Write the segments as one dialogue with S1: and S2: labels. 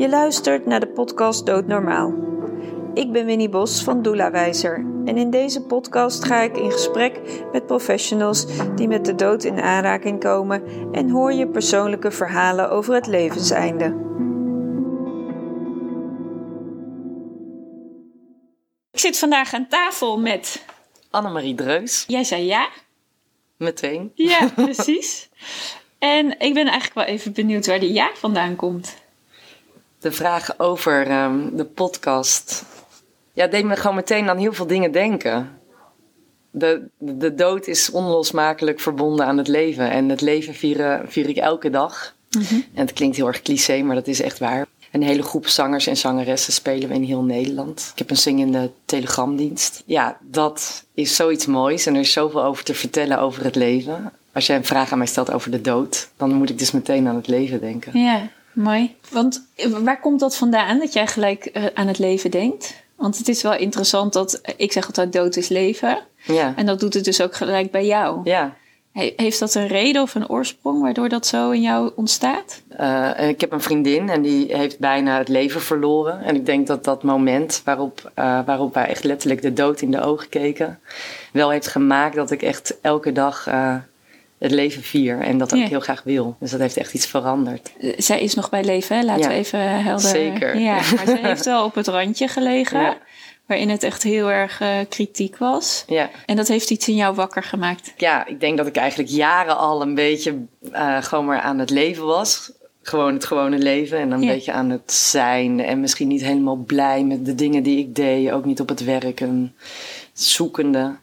S1: Je luistert naar de podcast Doodnormaal. Ik ben Winnie Bos van Doula Wijzer en in deze podcast ga ik in gesprek met professionals die met de dood in aanraking komen en hoor je persoonlijke verhalen over het levenseinde. Ik zit vandaag aan tafel met.
S2: Annemarie Dreus,
S1: Jij zei ja?
S2: meteen.
S1: Ja, precies. En ik ben eigenlijk wel even benieuwd waar die ja vandaan komt.
S2: De vraag over ehm, de podcast. Ja, deed me gewoon meteen aan heel veel dingen denken. De, de, dood is onlosmakelijk verbonden aan het leven. En het leven vieren, vier ik elke dag. En het klinkt heel erg cliché, maar dat is echt waar. Een hele groep zangers en zangeressen spelen we in heel Nederland. Ik heb een zingende telegramdienst. Ja, dat is zoiets moois en er is zoveel over te vertellen over het leven. Als jij een vraag aan mij stelt over de dood, dan moet ik dus meteen aan het leven denken.
S1: Ja, mooi. Want eh, waar komt dat vandaan dat jij gelijk eh, aan het leven denkt? Want het is wel interessant dat, eh, ik zeg altijd dood is leven.
S2: Ja,
S1: En dat doet het dus ook gelijk bij jou.
S2: ja.
S1: He- heeft dat een reden of een oorsprong waardoor dat zo in jou ontstaat?
S2: Ik heb een vriendin en die heeft bijna het leven verloren. En ik denk dat dat moment waarop, waarop wij echt letterlijk de dood in de ogen keken, wel heeft gemaakt dat ik echt elke dag het leven vier. En dat ook
S1: Ja.
S2: heel graag wil. Dus dat heeft echt iets veranderd.
S1: Eh, Zij is nog bij leven, hè? laten
S2: Ja.
S1: we even helder...
S2: Zeker.
S1: Ja, maar zij heeft wel op het randje gelegen,
S2: Ja.
S1: waarin het echt heel erg eh, kritiek was.
S2: Ja.
S1: En dat heeft iets in jou wakker gemaakt.
S2: ja, ik denk dat ik eigenlijk jaren al een beetje eh, gewoon maar aan het leven was. Gewoon het gewone leven en een beetje aan het zijn. En misschien niet helemaal blij met de dingen die ik deed. Ook niet op het werk. Een zoekende.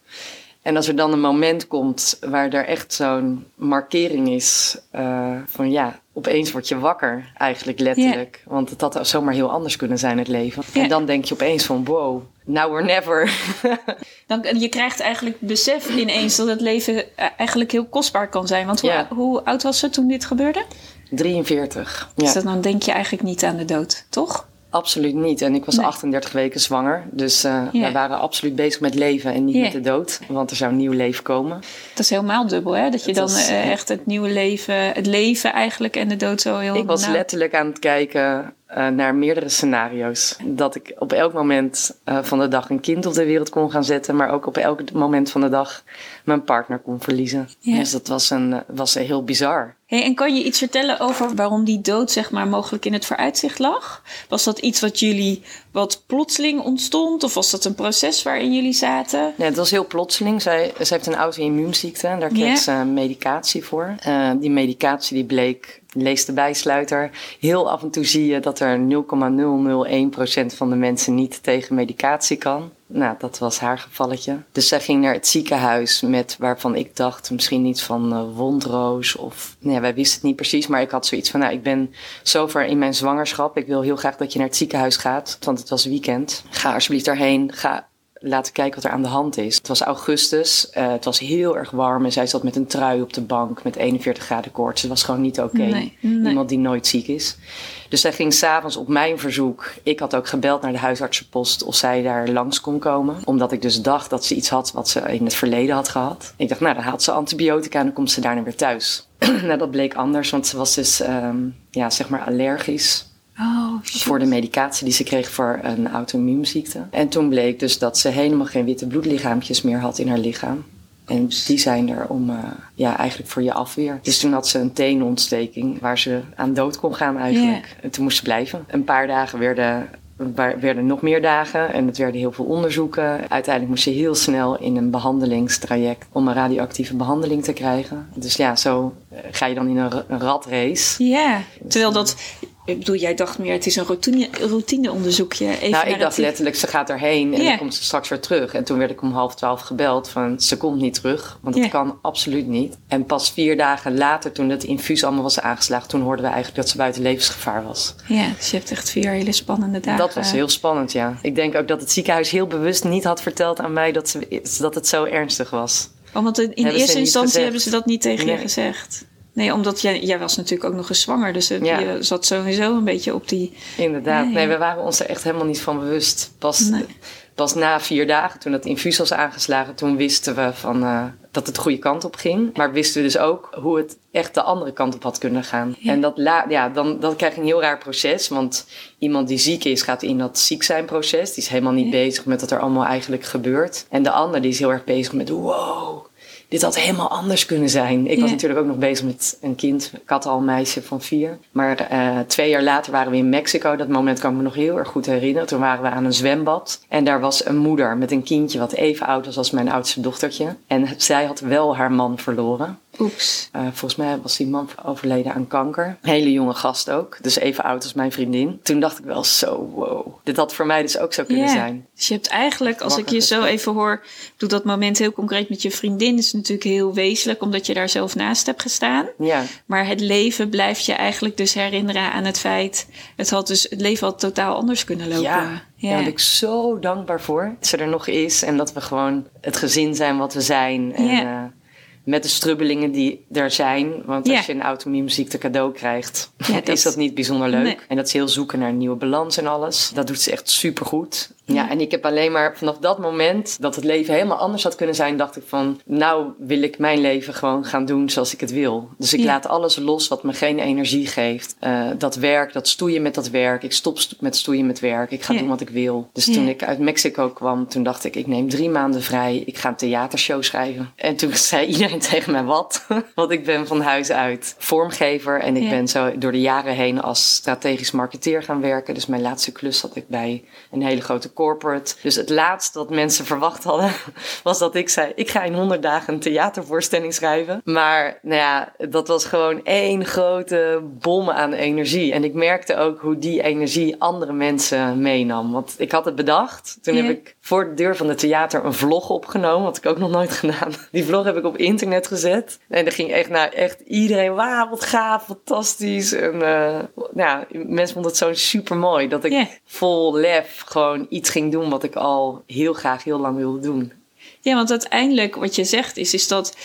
S2: En als er dan een moment komt waar er echt zo'n markering is. eh, van ja, opeens word je wakker eigenlijk letterlijk. Want het had zomaar heel anders kunnen zijn het leven. En dan denk je opeens van wow, now or never.
S1: Dan, je krijgt eigenlijk besef ineens dat het leven eh, eigenlijk heel kostbaar kan zijn. Want hoe, hoe oud was ze toen dit gebeurde?
S2: 43.
S1: Dus
S2: Ja.
S1: dat- dan denk je eigenlijk niet aan de dood, toch?
S2: Absoluut niet. En ik was
S1: Nee.
S2: 38 weken zwanger. Dus eh wij waren absoluut bezig met leven en niet met de dood. Want er zou een nieuw leven komen.
S1: Dat is helemaal dubbel, hè? Dat je
S2: Het
S1: dan
S2: was-
S1: eh, echt het nieuwe leven, het leven eigenlijk en de dood zo heel
S2: Ik was letterlijk aan het kijken eh, naar meerdere scenario's. Dat ik op elk moment eh, van de dag een kind op de wereld kon gaan zetten. Maar ook op elk moment van de dag mijn partner kon verliezen.
S1: Ja.
S2: Dus dat was, een, eh, was heel bizar.
S1: Hey, en kan je iets vertellen over waarom die dood zeg maar mogelijk in het vooruitzicht lag? Was dat iets wat jullie wat plotseling ontstond? Of was dat een proces waarin jullie zaten?
S2: Ja, het was heel plotseling. Zij, ze heeft een auto-immuunziekte en daar kreeg ze medicatie voor. Die medicatie die bleek, lees de bijsluiter, heel af en toe zie je dat er 0,001% van de mensen niet tegen medicatie kan. Nou, dat was haar gevalletje. Dus zij ging naar het ziekenhuis met waarvan ik dacht misschien iets van eh, wondroos of... Nee, wij wisten het niet precies, maar ik had zoiets van... Nou, ik ben zover in mijn zwangerschap. Ik wil heel graag dat je naar het ziekenhuis gaat, want het was weekend. Ga alsjeblieft daarheen. Ga laten kijken wat er aan de hand is. Het was augustus, eh, het was heel erg warm en zij zat met een trui op de bank met 41 graden koorts. Het was gewoon niet oké.
S1: Nee, nee.
S2: Iemand die nooit ziek is. Dus zij ging s'avonds op mijn verzoek. Ik had ook gebeld naar de huisartsenpost of zij daar langs kon komen. Omdat ik dus dacht dat ze iets had wat ze in het verleden had gehad. Ik dacht, nou dan haalt ze antibiotica en dan komt ze daarna weer thuis. nou, dat bleek anders, want ze was dus ehm, ja, zeg maar allergisch
S1: Oh,
S2: voor de medicatie die ze kreeg voor een auto-immuunziekte. En toen bleek dus dat ze helemaal geen witte bloedlichaampjes meer had in haar lichaam. En die zijn er om, eh, ja, eigenlijk voor je afweer. Dus toen had ze een teenontsteking waar ze aan dood kon gaan eigenlijk. En toen moest ze blijven. Een paar dagen werden, werden nog meer dagen en het werden heel veel onderzoeken. Uiteindelijk moest ze heel snel in een behandelingstraject om een radioactieve behandeling te krijgen. Dus ja, zo eh, ga je dan in een, ra- een ratrace.
S1: Ja, terwijl dat... Ik bedoel, jij dacht meer, het is een routine, routineonderzoekje. Even
S2: Nou, ik dacht letterlijk, ze gaat erheen en dan komt ze straks weer terug. En toen werd ik om half twaalf gebeld van, ze komt niet terug. Want dat kan absoluut niet. En pas vier dagen later, toen het infuus allemaal was aangeslagen... toen hoorden we eigenlijk dat ze buiten levensgevaar was.
S1: Ja, dus je hebt echt vier hele spannende dagen.
S2: Dat was heel spannend, ja. Ik denk ook dat het ziekenhuis heel bewust niet had verteld aan mij... dat, ze, dat het zo ernstig was.
S1: Oh, want in eerste instantie
S2: gezegd.
S1: hebben ze dat niet tegen je gezegd.
S3: Nee, omdat jij, jij was natuurlijk ook nog eens zwanger. Dus het, je zat sowieso een beetje op die...
S2: Inderdaad. Nee, we waren ons er echt helemaal niet van bewust. Pas, pas na vier dagen, toen dat infuus was aangeslagen... toen wisten we van, uh, dat het de goede kant op ging. Maar wisten we dus ook hoe het echt de andere kant op had kunnen gaan. En dat, la, ja, dan, dan krijg je een heel raar proces. Want iemand die ziek is, gaat in dat ziek zijn proces. Die is helemaal niet bezig met wat er allemaal eigenlijk gebeurt. En de ander die is heel erg bezig met wow dit had helemaal anders kunnen zijn. Ik was natuurlijk ook nog bezig met een kind. Ik had al een meisje van vier. Maar uh, twee jaar later waren we in Mexico. Dat moment kan ik me nog heel erg goed herinneren. Toen waren we aan een zwembad. En daar was een moeder met een kindje wat even oud was als mijn oudste dochtertje. En zij had wel haar man verloren.
S3: Oeps.
S2: Uh, volgens mij was die man overleden aan kanker. Hele jonge gast ook. Dus even oud als mijn vriendin. Toen dacht ik wel zo, wow. Dit had voor mij dus ook zo kunnen zijn.
S3: Dus je hebt eigenlijk, als ik je zo even hoor... doe dat moment heel concreet met je vriendin... is natuurlijk heel wezenlijk... omdat je daar zelf naast hebt gestaan.
S2: Ja.
S3: Maar het leven blijft je eigenlijk dus herinneren aan het feit... het, had dus, het leven had totaal anders kunnen lopen.
S2: Ja. Ja. Daar ben ik zo dankbaar voor. Dat ze er nog is en dat we gewoon het gezin zijn wat we zijn. En, ja. Met de strubbelingen die er zijn. Want als je een auto-immuunziekte cadeau krijgt, dat... is dat niet bijzonder leuk. En dat is heel zoeken naar een nieuwe balans en alles. Dat doet ze echt supergoed. Ja, en ik heb alleen maar vanaf dat moment dat het leven helemaal anders had kunnen zijn, dacht ik van, nou wil ik mijn leven gewoon gaan doen zoals ik het wil. Dus ik laat alles los wat me geen energie geeft. Uh, dat werk, dat stoeien met dat werk. Ik stop met stoeien met werk. Ik ga doen wat ik wil. Dus toen ik uit Mexico kwam, toen dacht ik, ik neem drie maanden vrij. Ik ga een theatershow schrijven. En toen zei iedereen tegen mij, wat? Want ik ben van huis uit vormgever en ik ben zo door de jaren heen als strategisch marketeer gaan werken. Dus mijn laatste klus zat ik bij een hele grote corporate. Dus het laatste dat mensen verwacht hadden, was dat ik zei: Ik ga in 100 dagen een theatervoorstelling schrijven. Maar nou ja, dat was gewoon één grote bom aan energie. En ik merkte ook hoe die energie andere mensen meenam. Want ik had het bedacht. Toen heb ik voor de deur van het theater een vlog opgenomen. Wat ik ook nog nooit gedaan. Die vlog heb ik op internet gezet. En er ging echt naar echt iedereen: Wauw, wat gaaf, fantastisch. En uh, ja, mensen vonden het zo super mooi dat ik vol lef gewoon iets ging doen wat ik al heel graag heel lang wilde doen.
S3: Ja, want uiteindelijk wat je zegt is, is dat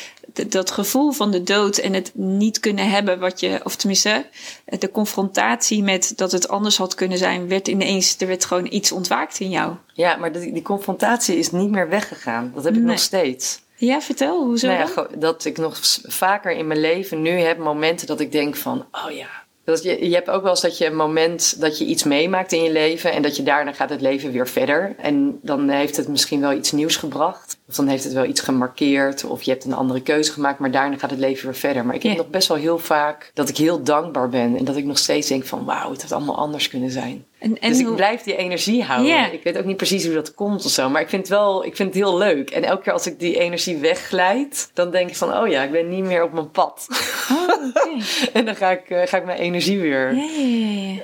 S3: dat gevoel van de dood en het niet kunnen hebben wat je, of tenminste, de confrontatie met dat het anders had kunnen zijn, werd ineens, er werd gewoon iets ontwaakt in jou.
S2: Ja, maar die, die confrontatie is niet meer weggegaan. Dat heb ik nog steeds.
S3: Ja, vertel, hoezo? Nou
S2: ja, dat ik nog vaker in mijn leven nu heb momenten dat ik denk van, oh ja, dat je, je hebt ook wel eens dat je een moment dat je iets meemaakt in je leven en dat je daarna gaat het leven weer verder. En dan heeft het misschien wel iets nieuws gebracht. Of dan heeft het wel iets gemarkeerd. Of je hebt een andere keuze gemaakt, maar daarna gaat het leven weer verder. Maar ik heb nog best wel heel vaak dat ik heel dankbaar ben. En dat ik nog steeds denk van wauw, het had allemaal anders kunnen zijn. En, en dus ik blijf die energie houden. Ik weet ook niet precies hoe dat komt of zo. Maar ik vind het wel, ik vind het heel leuk. En elke keer als ik die energie wegglijd, dan denk ik van, oh ja, ik ben niet meer op mijn pad. Oh, en dan ga ik, uh, ga ik mijn energie weer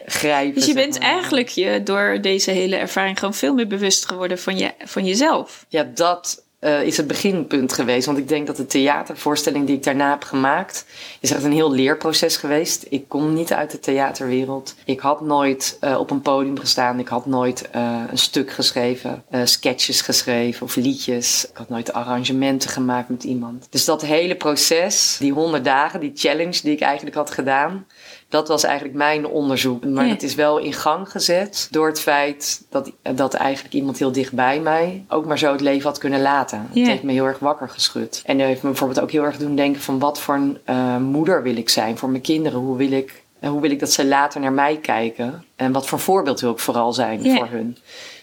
S2: grijpen.
S3: Dus je bent eigenlijk je door deze hele ervaring gewoon veel meer bewust geworden van, je, van jezelf.
S2: Ja, dat uh, is het beginpunt geweest. Want ik denk dat de theatervoorstelling die ik daarna heb gemaakt, is echt een heel leerproces geweest. Ik kom niet uit de theaterwereld. Ik had nooit uh, op een podium gestaan. Ik had nooit uh, een stuk geschreven, sketches geschreven of liedjes. Ik had nooit arrangementen gemaakt met iemand. Dus dat hele proces, die honderd dagen, die challenge die ik eigenlijk had gedaan, dat was eigenlijk mijn onderzoek. Maar het is wel in gang gezet door het feit dat, dat eigenlijk iemand heel dichtbij mij ook maar zo het leven had kunnen laten. Het heeft me heel erg wakker geschud. En heeft me bijvoorbeeld ook heel erg doen denken van wat voor een uh, moeder wil ik zijn voor mijn kinderen? Hoe wil ik, hoe wil ik dat ze later naar mij kijken? En wat voor voorbeeld wil ik vooral zijn voor hun?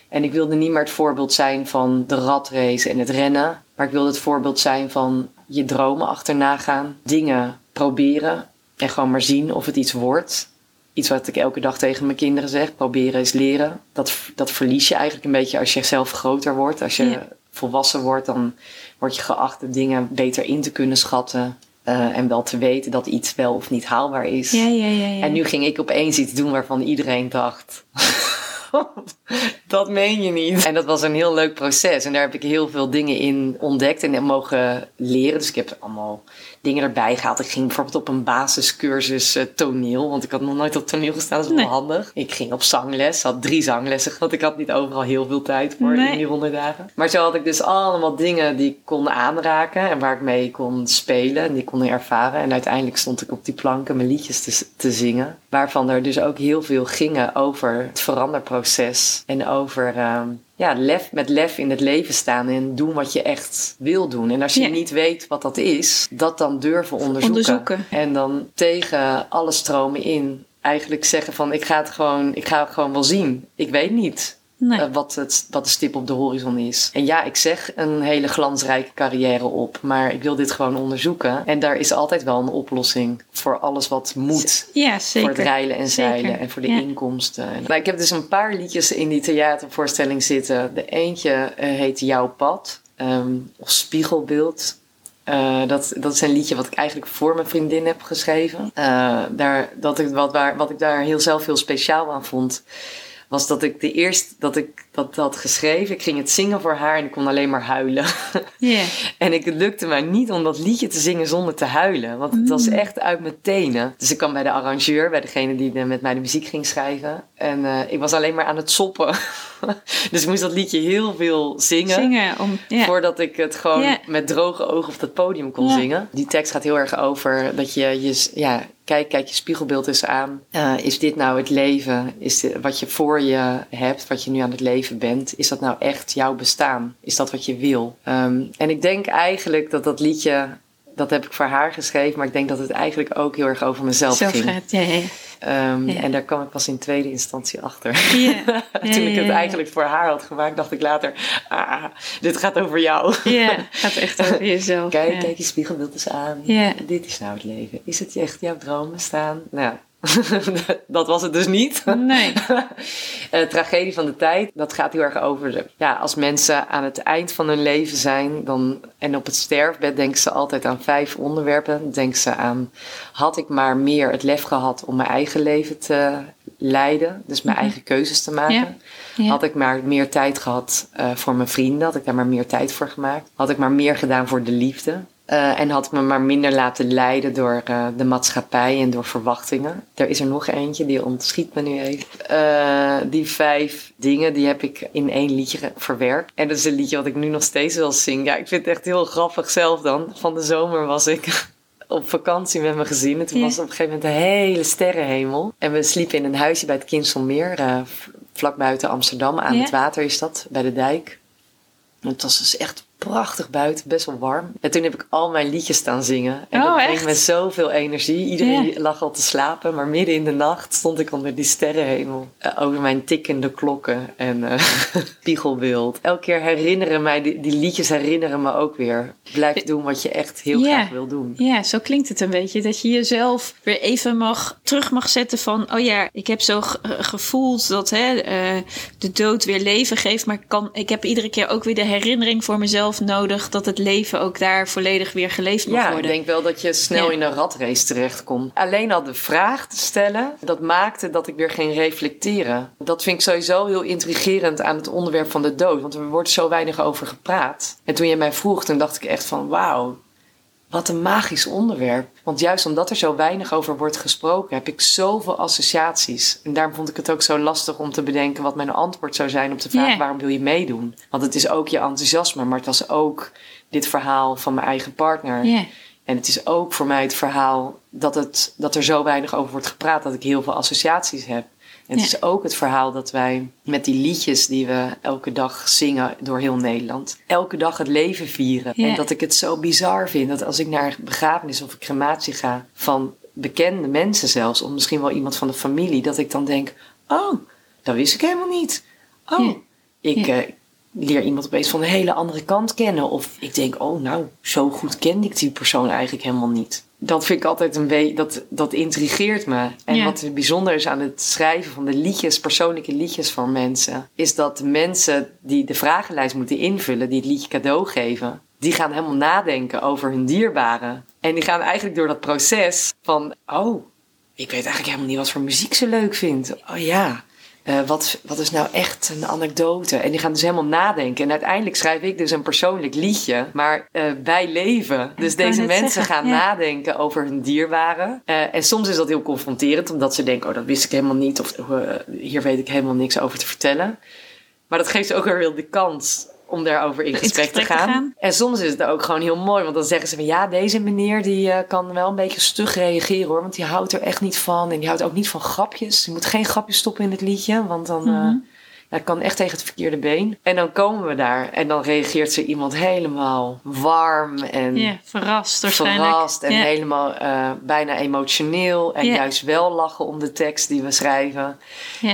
S2: En ik wilde niet meer het voorbeeld zijn van de ratrace en het rennen. Maar ik wilde het voorbeeld zijn van je dromen achterna gaan. Dingen proberen en gewoon maar zien of het iets wordt. Iets wat ik elke dag tegen mijn kinderen zeg. Proberen is leren. Dat, dat verlies je eigenlijk een beetje als je zelf groter wordt. Als je volwassen wordt, dan word je geacht de dingen beter in te kunnen schatten. Uh, en wel te weten dat iets wel of niet haalbaar is.
S3: Ja, ja, ja,
S2: en nu ging ik opeens iets doen waarvan iedereen dacht: dat meen je niet. En dat was een heel leuk proces. En daar heb ik heel veel dingen in ontdekt en mogen leren. Dus ik heb allemaal dingen erbij gehaald. Ik ging bijvoorbeeld op een basiscursus uh, toneel, want ik had nog nooit op toneel gestaan. Dat is wel handig. Ik ging op zangles, had drie zanglessen, want ik had niet overal heel veel tijd voor in die honderd dagen. Maar zo had ik dus allemaal dingen die ik kon aanraken en waar ik mee kon spelen en die kon ervaren. En uiteindelijk stond ik op die planken mijn liedjes te, te zingen, waarvan er dus ook heel veel gingen over het veranderproces en over uh, ja, lef, met lef in het leven staan en doen wat je echt wil doen. En als je niet weet wat dat is, dat dan durven onderzoeken. onderzoeken. En dan tegen alle stromen in eigenlijk zeggen van ik ga het gewoon, ik ga het gewoon wel zien. Ik weet niet. Nee. Uh, wat, het, wat de stip op de horizon is. En ja, ik zeg een hele glansrijke carrière op, maar ik wil dit gewoon onderzoeken. En daar is altijd wel een oplossing voor alles wat moet.
S3: Ja, zeker.
S2: Voor het rijlen en zeilen en voor de inkomsten. Nou, ik heb dus een paar liedjes in die theatervoorstelling zitten. De eentje uh, heet Jouw Pad, um, of Spiegelbeeld. Uh, dat, dat is een liedje wat ik eigenlijk voor mijn vriendin heb geschreven. Uh, daar, dat ik, wat, waar, wat ik daar heel zelf heel speciaal aan vond was dat ik de eerste dat ik dat had geschreven. Ik ging het zingen voor haar en ik kon alleen maar huilen. Yeah. en ik, het lukte mij niet om dat liedje te zingen zonder te huilen. Want het was mm. echt uit mijn tenen. Dus ik kwam bij de arrangeur, bij degene die met mij de muziek ging schrijven. En uh, ik was alleen maar aan het soppen. dus ik moest dat liedje heel veel zingen.
S3: Zingen om,
S2: yeah. Voordat ik het gewoon yeah. met droge ogen op dat podium kon zingen. Die tekst gaat heel erg over dat je je, ja, kijk, kijk je spiegelbeeld eens aan. Uh, is dit nou het leven? Is dit wat je voor je hebt, wat je nu aan het leven bent? Is dat nou echt jouw bestaan? Is dat wat je wil? Um, en ik denk eigenlijk dat dat liedje, dat heb ik voor haar geschreven, maar ik denk dat het eigenlijk ook heel erg over mezelf Zelf ging. Gaat, ja, ja. Um, ja. En daar kwam ik pas in tweede instantie achter. Ja. Toen ik het eigenlijk voor haar had gemaakt, dacht ik later: ah, dit gaat over jou.
S3: Ja, het gaat echt over jezelf.
S2: kijk, kijk je spiegelbeeld eens aan. Dit is nou het leven. Is het echt jouw dromen staan? Nou, dat was het dus niet.
S3: Nee.
S2: uh, tragedie van de tijd, dat gaat heel erg over de, ja, als mensen aan het eind van hun leven zijn dan, en op het sterfbed denken ze altijd aan vijf onderwerpen. Denken ze aan, had ik maar meer het lef gehad om mijn eigen leven te leiden, dus mijn mhm. eigen keuzes te maken. Had ik maar meer tijd gehad uh, voor mijn vrienden, had ik daar maar meer tijd voor gemaakt. Had ik maar meer gedaan voor de liefde. Uh, en had me maar minder laten leiden door uh, de maatschappij en door verwachtingen. Er is er nog eentje, die ontschiet me nu even. Uh, die vijf dingen, die heb ik in één liedje verwerkt. En dat is een liedje wat ik nu nog steeds wil zingen. Ja, ik vind het echt heel grappig zelf dan. Van de zomer was ik op vakantie met mijn gezin. En toen was het op een gegeven moment een hele sterrenhemel. En we sliepen in een huisje bij het Kinselmeer. vlak buiten Amsterdam, aan het water is dat, bij de dijk. En het was dus echt prachtig buiten, best wel warm. En toen heb ik al mijn liedjes staan zingen. En oh, dat ging me zoveel energie. Iedereen lag al te slapen, maar midden in de nacht stond ik onder die sterrenhemel. Uh, over mijn tikkende klokken en uh, spiegelbeeld. Elke keer herinneren mij, die, die, liedjes herinneren me ook weer. Blijf doen wat je echt heel graag wil doen.
S3: Ja, zo klinkt het een beetje. Dat je jezelf weer even mag, terug mag zetten van... oh ja, ik heb zo gevoeld dat hè, uh, de dood weer leven geeft. Maar kan, ik heb iedere keer ook weer de herinnering voor mezelf nodig dat het leven ook daar volledig weer geleefd mag
S2: ja,
S3: worden.
S2: Ja, ik denk wel dat je snel in een ratrace terechtkomt. Alleen al de vraag te stellen, dat maakte dat ik weer ging reflecteren. Dat vind ik sowieso heel intrigerend aan het onderwerp van de dood, want er wordt zo weinig over gepraat. En toen je mij vroeg, toen dacht ik echt van wauw, wat een magisch onderwerp. Want juist omdat er zo weinig over wordt gesproken, heb ik zoveel associaties. En daarom vond ik het ook zo lastig om te bedenken wat mijn antwoord zou zijn op de vraag: waarom wil je meedoen? Want het is ook je enthousiasme, maar het was ook dit verhaal van mijn eigen partner. En het is ook voor mij het verhaal dat, het, dat er zo weinig over wordt gepraat dat ik heel veel associaties heb. Het is ook het verhaal dat wij met die liedjes die we elke dag zingen door heel Nederland, elke dag het leven vieren. En dat ik het zo bizar vind dat als ik naar begrafenis of crematie ga van bekende mensen zelfs, of misschien wel iemand van de familie, dat ik dan denk: oh, dat wist ik helemaal niet. Oh, ik. Uh, leer iemand opeens van een hele andere kant kennen. Of ik denk, oh nou, zo goed kende ik die persoon eigenlijk helemaal niet dat vind ik altijd een beetje, dat, dat intrigeert me. En wat bijzonder is aan het schrijven van de liedjes, persoonlijke liedjes voor mensen, is dat de mensen die de vragenlijst moeten invullen, die het liedje cadeau geven, die gaan helemaal nadenken over hun dierbaren. En die gaan eigenlijk door dat proces van, oh, ik weet eigenlijk helemaal niet wat voor muziek ze leuk vindt. Oh ja, eh, wat, wat is nou echt een anekdote? En die gaan dus helemaal nadenken. En uiteindelijk schrijf ik dus een persoonlijk liedje. Maar uh, wij leven. Dus deze mensen zeggen, gaan nadenken over hun dierbaren. Uh, en soms is dat heel confronterend, omdat ze denken: oh, dat wist ik helemaal niet. Of hier weet ik helemaal niks over te vertellen. Maar dat geeft ze ook weer heel de kans om daarover in gesprek, te, gaan. En soms is het ook gewoon heel mooi, want dan zeggen ze van ja, deze meneer die uh, kan wel een beetje stug reageren hoor, want die houdt er echt niet van en die houdt ook niet van grapjes. Je moet geen grapjes stoppen in het liedje, want dan mm -hmm. ja, kan echt tegen het verkeerde been. En dan komen we daar en dan reageert ze iemand helemaal warm en
S1: ja, verrast,
S2: verrast en helemaal uh, bijna emotioneel en juist wel lachen om de tekst die we schrijven.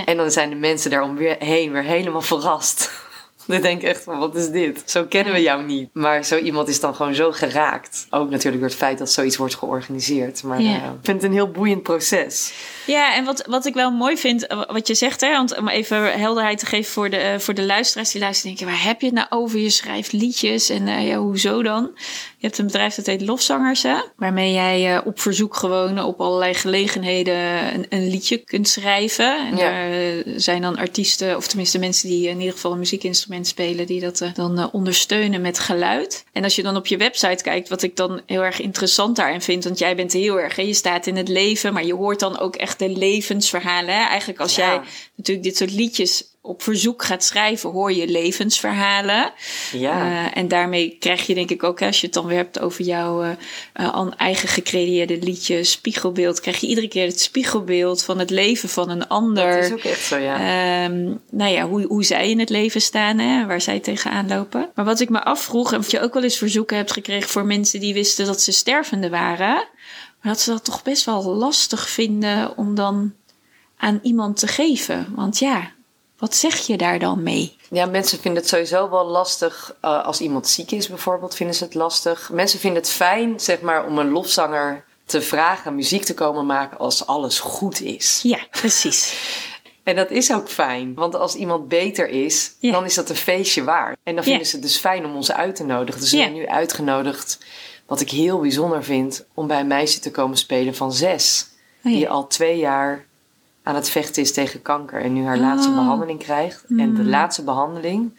S2: En dan zijn de mensen daaromheen weer helemaal verrast. Dan denk ik echt van, wat is dit? Zo kennen we jou niet. Maar zo iemand is dan gewoon zo geraakt. Ook natuurlijk door het feit dat zoiets wordt georganiseerd. Maar uh, ik vind het een heel boeiend proces.
S1: Ja, en wat, wat ik wel mooi vind, eh, wat je zegt, hè, want om even helderheid te geven voor de, uh, voor de luisteraars die luisteren, denken, waar heb je het nou over? Je schrijft liedjes en uh, ja, hoezo dan? Je hebt een bedrijf dat heet Lofzangers, hè, waarmee jij op verzoek gewoon op allerlei gelegenheden een, een liedje kunt schrijven. En ja. daar zijn dan artiesten, of tenminste mensen die in ieder geval een muziekinstrument spelen, die dat dan ondersteunen met geluid. En als je dan op je website kijkt, wat ik dan heel erg interessant daarin vind, want jij bent heel erg, hè, je staat in het leven, maar je hoort dan ook echt de levensverhalen. Hè? Eigenlijk als ja. jij natuurlijk dit soort liedjes op verzoek gaat schrijven, hoor je levensverhalen. Ja. Uh, en daarmee krijg je denk ik ook, als je het dan weer hebt over jouw uh, uh, eigen gecreëerde liedje, spiegelbeeld, krijg je iedere keer het spiegelbeeld van het leven van een ander.
S2: Dat is ook echt zo, ja.
S1: Um, nou ja, hoe, hoe zij in het leven staan, hè, waar zij tegenaan lopen. Maar wat ik me afvroeg, en wat je ook wel eens verzoeken hebt gekregen voor mensen die wisten dat ze stervende waren, maar dat ze dat toch best wel lastig vinden om dan aan iemand te geven. Want ja, wat zeg je daar dan mee?
S2: Ja, mensen vinden het sowieso wel lastig. Uh, als iemand ziek is bijvoorbeeld, vinden ze het lastig. Mensen vinden het fijn, zeg maar, om een lofzanger te vragen muziek te komen maken als alles goed is.
S1: Ja, precies.
S2: En dat is ook fijn, want als iemand beter is, ja. dan is dat een feestje waard. En dan vinden ja. ze het dus fijn om ons uit te nodigen. Dus we zijn nu uitgenodigd wat ik heel bijzonder vind, om bij een meisje te komen spelen van zes. Oh, ja. Die al twee jaar aan het vechten is tegen kanker en nu haar oh. laatste behandeling krijgt. Mm. En de laatste behandeling,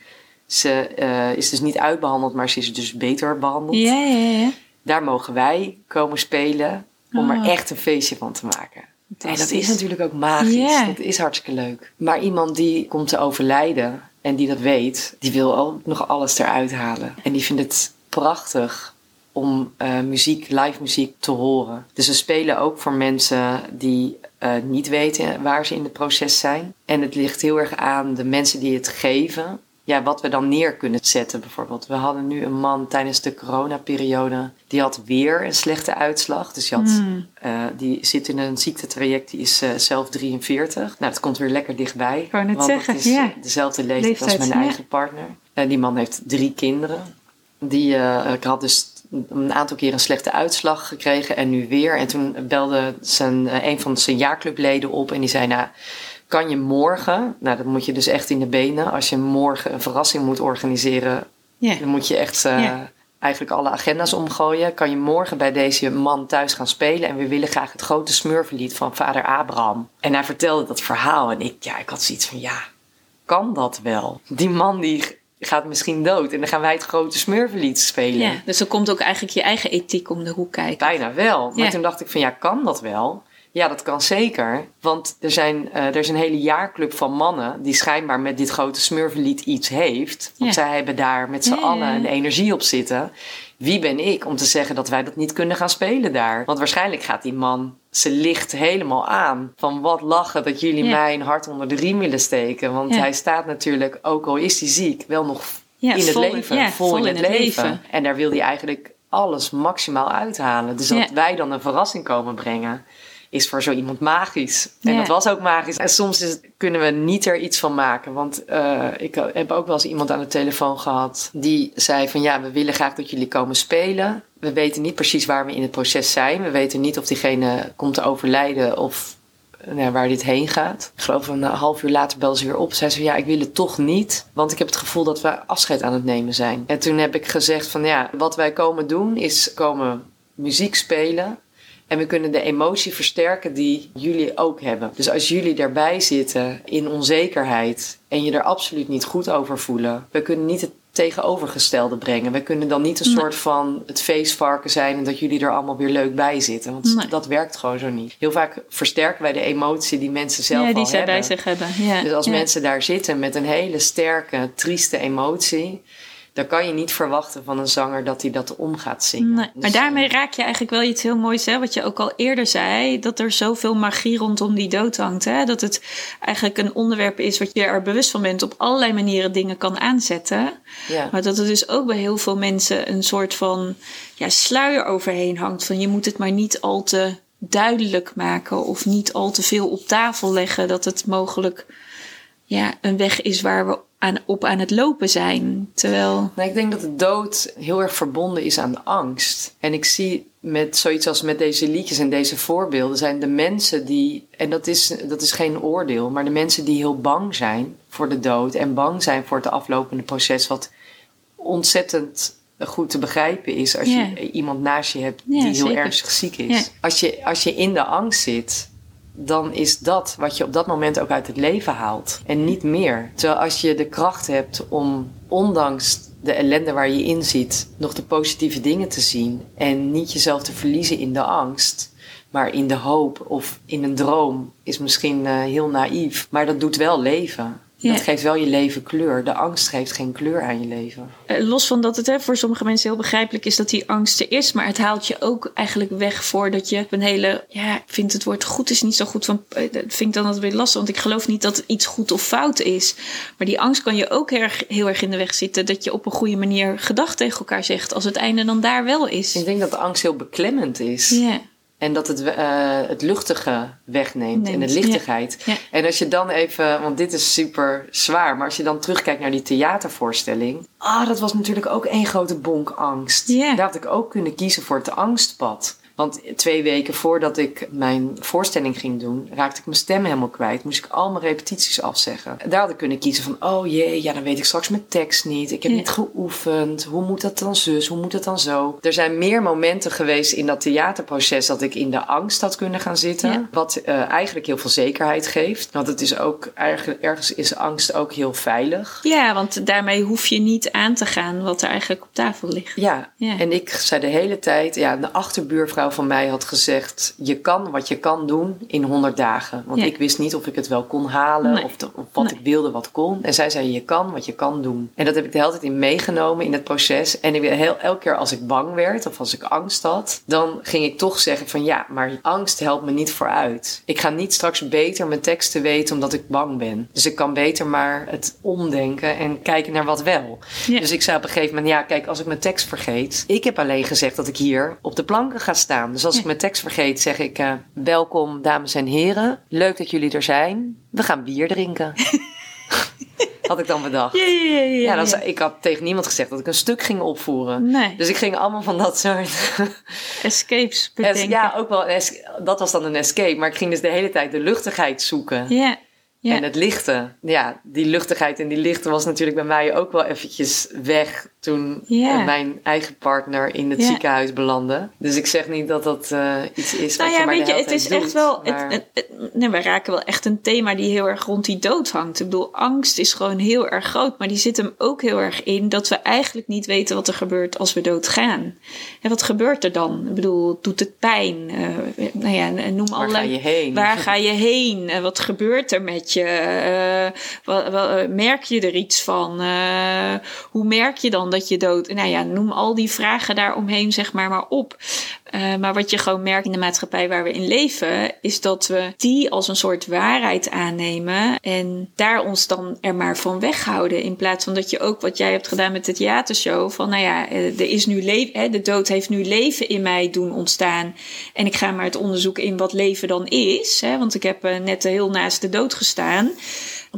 S2: ze uh, is dus niet uitbehandeld, maar ze is dus beter behandeld.
S1: Ja, ja, ja.
S2: Daar mogen wij komen spelen om oh. er echt een feestje van te maken. En dat is natuurlijk ook magisch. Yeah. Dat is hartstikke leuk. Maar iemand die komt te overlijden en die dat weet, die wil ook nog alles eruit halen. En die vindt het prachtig om uh, muziek, live muziek te horen. Dus we spelen ook voor mensen die uh, niet weten waar ze in het proces zijn. En het ligt heel erg aan de mensen die het geven. Ja, wat we dan neer kunnen zetten bijvoorbeeld. We hadden nu een man tijdens de coronaperiode. Die had weer een slechte uitslag. Dus die, had, mm. uh, die zit in een ziektetraject. Die is zelf 43. Nou, dat komt weer lekker dichtbij.
S1: Ik net
S2: want
S1: zeggen,
S2: het is
S1: ja.
S2: dezelfde leeftijd, leeftijd als mijn ja. eigen partner. die man heeft drie kinderen. Die ik had dus een aantal keer een slechte uitslag gekregen en nu weer. En toen belde zijn, een van zijn jaarclubleden op en die zei: Nou, kan je morgen, nou dat moet je dus echt in de benen, als je morgen een verrassing moet organiseren, yeah. dan moet je echt uh, yeah. eigenlijk alle agenda's omgooien. Kan je morgen bij deze man thuis gaan spelen en we willen graag het grote smurflied van vader Abraham. En hij vertelde dat verhaal en ik, ja, ik had zoiets van: Ja, kan dat wel? Die man die gaat misschien dood. En dan gaan wij het grote smurfenlied spelen.
S1: Ja, dus er komt ook eigenlijk je eigen ethiek om de hoek kijken.
S2: Bijna wel. Maar ja. toen dacht ik van ja, kan dat wel? Ja, dat kan zeker. Want er, zijn, uh, er is een hele jaarclub van mannen die schijnbaar met dit grote smurfenlied iets heeft. Want ja. zij hebben daar met z'n allen een energie op zitten. Wie ben ik om te zeggen dat wij dat niet kunnen gaan spelen daar? Want waarschijnlijk gaat die man ze ligt helemaal aan. Van wat lachen dat jullie ja. mij een hart onder de riem willen steken. Want hij staat natuurlijk, ook al is hij ziek, wel nog in het leven. vol, vol in, het leven. leven. En daar wil hij eigenlijk alles maximaal uithalen. Dus dat wij dan een verrassing komen brengen is voor zo iemand magisch. En ja. dat was ook magisch. En soms is, kunnen we niet er iets van maken. Want uh, ik heb ook wel eens iemand aan de telefoon gehad die zei van ja, we willen graag dat jullie komen spelen. We weten niet precies waar we in het proces zijn. We weten niet of diegene komt te overlijden of nou, waar dit heen gaat. Ik geloof een half uur later belde ze weer op. Zei ze ja, ik wil het toch niet. Want ik heb het gevoel dat we afscheid aan het nemen zijn. En toen heb ik gezegd van ja, wat wij komen doen is komen muziek spelen En we kunnen de emotie versterken die jullie ook hebben. Dus als jullie daarbij zitten in onzekerheid en je er absoluut niet goed over voelen, we kunnen niet het tegenovergestelde brengen. We kunnen dan niet een soort van het feestvarken zijn en dat jullie er allemaal weer leuk bij zitten. Want dat werkt gewoon zo niet. Heel vaak versterken wij de emotie die mensen zelf
S1: ja, die
S2: al
S1: zij
S2: hebben.
S1: bij zich hebben. Ja.
S2: Dus als
S1: ja.
S2: mensen daar zitten met een hele sterke, trieste emotie, dan kan je niet verwachten van een zanger dat hij dat om gaat zingen.
S1: Nee,
S2: Dus,
S1: maar daarmee
S2: eh,
S1: raak je eigenlijk wel iets heel moois, hè? wat je ook al eerder zei, dat er zoveel magie rondom die dood hangt. Hè? Dat het eigenlijk een onderwerp is wat je er bewust van bent, op allerlei manieren dingen kan aanzetten.
S2: ja.
S1: Maar dat er dus ook bij heel veel mensen een soort van ja, sluier overheen hangt. Van je moet het maar niet al te duidelijk maken of niet al te veel op tafel leggen. Dat het mogelijk ja, een weg is waar we aan, op aan het lopen zijn. Terwijl.
S2: Nou, ik denk dat de dood heel erg verbonden is aan de angst. En ik zie met zoiets als met deze liedjes en deze voorbeelden zijn de mensen die, en dat is, dat is geen oordeel, maar de mensen die heel bang zijn voor de dood en bang zijn voor het aflopende proces, wat ontzettend goed te begrijpen is als je iemand naast je hebt
S1: Ja,
S2: die heel
S1: zeker.
S2: ernstig ziek is. Als, je, als je in de angst zit, dan is dat wat je op dat moment ook uit het leven haalt. En niet meer. Terwijl als je de kracht hebt om, ondanks de ellende waar je in zit, nog de positieve dingen te zien. En niet jezelf te verliezen in de angst. Maar in de hoop of in een droom is misschien eh, heel naïef. Maar dat doet wel leven.
S1: Ja.
S2: Dat geeft wel je leven kleur. De angst geeft geen kleur aan je leven.
S1: Eh, Los van dat het hè, voor sommige mensen heel begrijpelijk is dat die angst er is, maar het haalt je ook eigenlijk weg voordat je een hele. Ja, ik vind het woord goed is niet zo goed van. eh, Dat vind ik dan altijd weer lastig, want ik geloof niet dat iets goed of fout is. Maar die angst kan je ook heel erg, heel erg in de weg zitten dat je op een goede manier gedag tegen elkaar zegt als het einde dan daar wel is.
S2: Ik denk dat de angst heel beklemmend is.
S1: Ja,
S2: En dat het, eh, het luchtige wegneemt en de lichtigheid.
S1: ja.
S2: En als je dan even, want dit is super zwaar, maar als je dan terugkijkt naar die theatervoorstelling. Ah, dat was natuurlijk ook één grote bonk angst. Daar had ik ook kunnen kiezen voor het angstpad. Want twee weken voordat ik mijn voorstelling ging doen, raakte ik mijn stem helemaal kwijt. Moest ik al mijn repetities afzeggen. Daar had ik kunnen kiezen van, oh jee, ja, dan weet ik straks mijn tekst niet. Ik heb
S1: Ja.
S2: niet geoefend. Hoe moet dat dan zus? Hoe moet dat dan zo? Er zijn meer momenten geweest in dat theaterproces dat ik in de angst had kunnen gaan zitten.
S1: Ja.
S2: Wat eh, eigenlijk heel veel zekerheid geeft. Want het is ook, eigenlijk, ergens is angst ook heel veilig.
S1: ja, want daarmee hoef je niet aan te gaan wat er eigenlijk op tafel ligt.
S2: Ja,
S1: Ja.
S2: en ik zei de hele tijd, ja, de achterbuurvrouw van mij had gezegd: Je kan wat je kan doen in 100 dagen. Want
S1: Ja.
S2: ik wist niet of ik het wel kon halen
S1: Nee.
S2: of, de- of wat
S1: Nee.
S2: ik wilde wat kon. En zij zei: Je kan wat je kan doen. En dat heb ik de hele tijd in meegenomen in het proces. En ik, heel, elke keer als ik bang werd of als ik angst had, dan ging ik toch zeggen: van ja, maar angst helpt me niet vooruit. Ik ga niet straks beter mijn teksten weten omdat ik bang ben. Dus ik kan beter maar het omdenken en kijken naar wat wel.
S1: Ja.
S2: Dus ik zei op een gegeven moment, ja, kijk, als ik mijn tekst vergeet. Ik heb alleen gezegd dat ik hier op de planken ga staan. Dus als ik mijn tekst vergeet, zeg ik: eh, Welkom, dames en heren. Leuk dat jullie er zijn. We gaan bier drinken. Had ik dan bedacht.
S1: Ja, ja, ja. ja,
S2: Ja, dan ik had tegen niemand gezegd dat ik een stuk ging opvoeren.
S1: Nee,
S2: Dus ik ging allemaal van dat soort.
S1: escapes
S2: Es-
S1: bedenken.
S2: ja, ook wel. es- Dat was dan een escape. Maar ik ging dus de hele tijd de luchtigheid zoeken.
S1: ja. Ja.
S2: En het lichte. Ja, die luchtigheid en die lichte was natuurlijk bij mij ook wel eventjes weg toen
S1: Ja.
S2: eh, mijn eigen partner in het
S1: Ja.
S2: ziekenhuis belandde. Dus ik zeg niet dat dat eh, iets is wat
S1: Nou ja,
S2: je maar
S1: weet je, het is echt wel.
S2: maar-
S1: Het, het, het- nee, we raken wel echt een thema die heel erg rond die dood hangt. Ik bedoel, angst is gewoon heel erg groot, maar die zit hem ook heel erg in dat we eigenlijk niet weten wat er gebeurt als we doodgaan. En wat gebeurt er dan? Ik bedoel, doet het pijn? Eh, nou ja, noem
S2: Waar
S1: allerlei.
S2: ga je heen?
S1: Waar ga je heen? Eh, wat gebeurt er met je? Eh, wa- wa- eh, merk je er iets van? Eh, hoe merk je dan dat je dood... Nou ja, noem al die vragen daaromheen zeg maar maar op. Eh, maar wat je gewoon merkt in de maatschappij waar we in leven... is dat we die als een soort waarheid aannemen... en daar ons dan er maar van weghouden. In plaats van dat je ook wat jij hebt gedaan met de theatershow... van nou ja, eh, er is nu leven, de dood heeft nu leven in mij doen ontstaan... en ik ga maar het onderzoek in wat leven dan is. Hè, want ik heb eh, net heel naast de dood gestaan...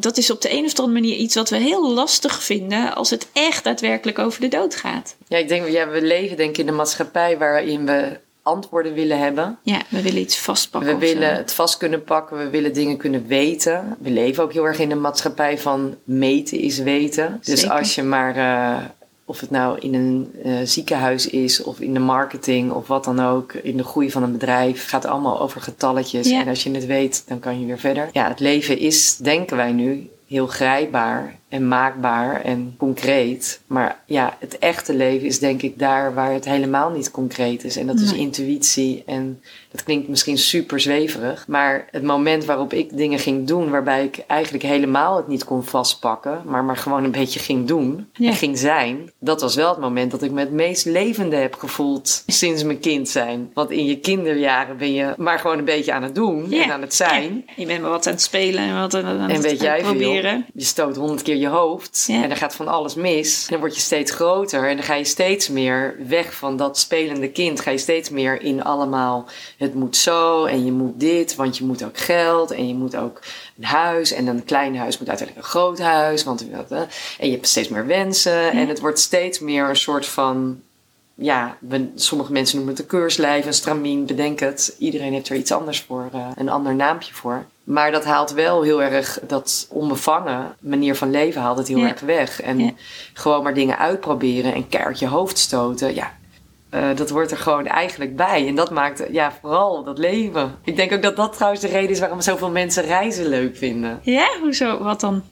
S1: Dat is op de een of andere manier iets wat we heel lastig vinden als het echt daadwerkelijk over de dood gaat.
S2: Ja, ik denk, we leven denk ik in een maatschappij waarin we antwoorden willen hebben.
S1: Ja, we willen iets vastpakken.
S2: We
S1: zo.
S2: willen het vast kunnen pakken, we willen dingen kunnen weten. We leven ook heel erg in een maatschappij van meten is weten. Dus als je maar eh, Of het nou in een uh, ziekenhuis is of in de marketing of wat dan ook. In de groei van een bedrijf. gaat allemaal over getalletjes.
S1: Ja.
S2: En als je het weet, dan kan je weer verder. Ja, het leven is, denken wij nu, heel grijpbaar en maakbaar en concreet. Maar ja, het echte leven is denk ik daar waar het helemaal niet concreet is. En dat is intuïtie. En dat klinkt misschien super zweverig. Maar het moment waarop ik dingen ging doen, waarbij ik eigenlijk helemaal het niet kon vastpakken, maar maar gewoon een beetje ging doen
S1: Ja.
S2: en ging zijn. Dat was wel het moment dat ik me het meest levende heb gevoeld sinds mijn kind zijn. Want in je kinderjaren ben je maar gewoon een beetje aan het doen
S1: Ja.
S2: en aan het zijn.
S1: Ja, je bent maar wat aan het spelen en wat aan, aan
S2: En
S1: het
S2: weet jij
S1: proberen.
S2: veel, je stoot honderd keer je hoofd
S1: Ja.
S2: en er gaat van alles mis. En dan word je steeds groter en dan ga je steeds meer weg van dat spelende kind. Ga je steeds meer in allemaal, het moet zo en je moet dit, want je moet ook geld en je moet ook een huis. En een klein huis moet uiteindelijk een groot huis, want en je hebt steeds meer wensen. En het wordt steeds meer een soort van ja, we- sommige mensen noemen het een keurslijf, een stramien, bedenk het. Iedereen heeft er iets anders voor, eh, een ander naampje voor. Maar dat haalt wel heel erg, dat onbevangen manier van leven haalt het heel
S1: Ja.
S2: erg weg. En
S1: Ja.
S2: gewoon maar dingen uitproberen en keihard je hoofd stoten, ja. eh, dat wordt er gewoon eigenlijk bij. En dat maakt ja, vooral dat leven. Ik denk ook dat dat trouwens de reden is waarom zoveel mensen reizen leuk vinden.
S1: Ja, hoezo? Wat dan?